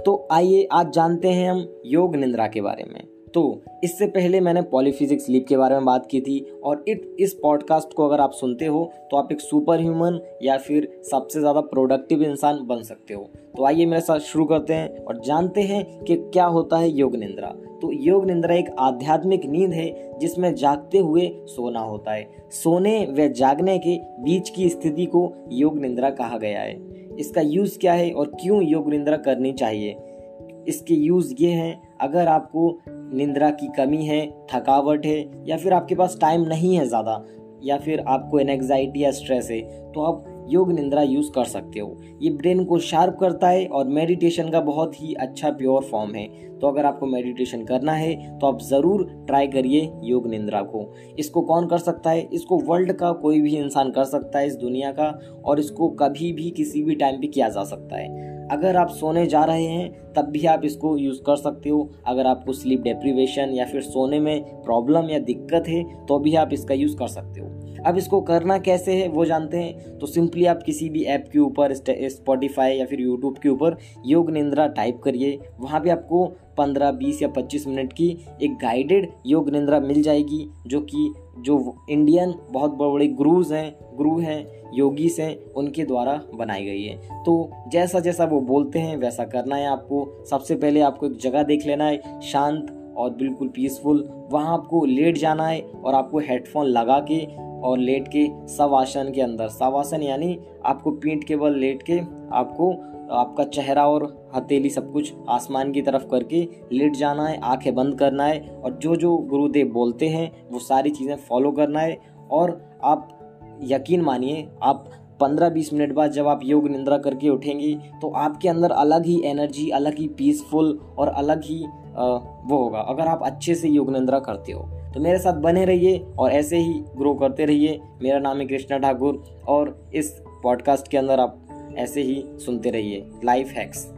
तो आइए, आज जानते हैं हम योग निंद्रा के बारे में। तो इससे पहले मैंने पॉलीफिजिक्स स्लीप के बारे में बात की थी और इट, इस पॉडकास्ट को अगर आप सुनते हो तो आप एक सुपर ह्यूमन या फिर सबसे ज़्यादा प्रोडक्टिव इंसान बन सकते हो। तो आइए, मेरे साथ शुरू करते हैं और जानते हैं कि क्या होता है योग निंद्रा। तो योग निंद्रा एक आध्यात्मिक नींद है, जिसमें जागते हुए सोना होता है। सोने व जागने के बीच की स्थिति को योग निंद्रा कहा गया है। इसका यूज़ क्या है और क्यों योग निंद्रा करनी चाहिए? इसके यूज़ ये हैं, अगर आपको निंद्रा की कमी है, थकावट है, या फिर आपके पास टाइम नहीं है ज़्यादा, या फिर आपको एनजाइटी या स्ट्रेस है तो आप योग निंद्रा यूज़ कर सकते हो। ये ब्रेन को शार्प करता है और मेडिटेशन का बहुत ही अच्छा प्योर फॉर्म है। तो अगर आपको मेडिटेशन करना है तो आप ज़रूर ट्राई करिए योग निंद्रा को। इसको कौन कर सकता है? इसको वर्ल्ड का कोई भी इंसान कर सकता है, इस दुनिया का, और इसको कभी भी किसी भी टाइम पे किया जा सकता है। अगर आप सोने जा रहे हैं, तब भी आप इसको यूज़ कर सकते हो। अगर आपको स्लीप डेप्रीवेशन या फिर सोने में प्रॉब्लम या दिक्कत है तो भी आप इसका यूज़ कर सकते हो। अब इसको करना कैसे है वो जानते हैं। तो सिंपली आप किसी भी ऐप के ऊपर स्पॉटिफाई या फिर यूट्यूब के ऊपर योग निंद्रा टाइप करिए। वहाँ पे आपको 15, 20 या 25 मिनट की एक गाइडेड योग निंद्रा मिल जाएगी जो कि जो इंडियन बहुत बड़े बड़े गुरुज हैं गुरु हैं योगीस हैं उनके द्वारा बनाई गई है। तो जैसा जैसा वो बोलते हैं वैसा करना है आपको। सबसे पहले आपको एक जगह देख लेना है शांत और बिल्कुल पीसफुल वहाँ आपको लेट जाना है और आपको हेडफोन लगा के और लेट के सवासन के अंदर। सवासन यानी आपको पीठ के बल लेट के आपको, आपका चेहरा और हथेली सब कुछ आसमान की तरफ़ करके लेट जाना है, आँखें बंद करना है और जो जो गुरुदेव बोलते हैं, वो सारी चीज़ें फॉलो करना है। और आप यकीन मानिए, आप पंद्रह बीस मिनट बाद जब आप योग निंद्रा करके उठेंगी तो आपके अंदर अलग ही एनर्जी अलग ही पीसफुल और अलग ही वो होगा। अगर आप अच्छे से योग निंद्रा करते हो तो मेरे साथ बने रहिए और ऐसे ही ग्रो करते रहिए। मेरा नाम है कृष्णा ठाकुर और इस पॉडकास्ट के अंदर आप ऐसे ही सुनते रहिए। Life hacks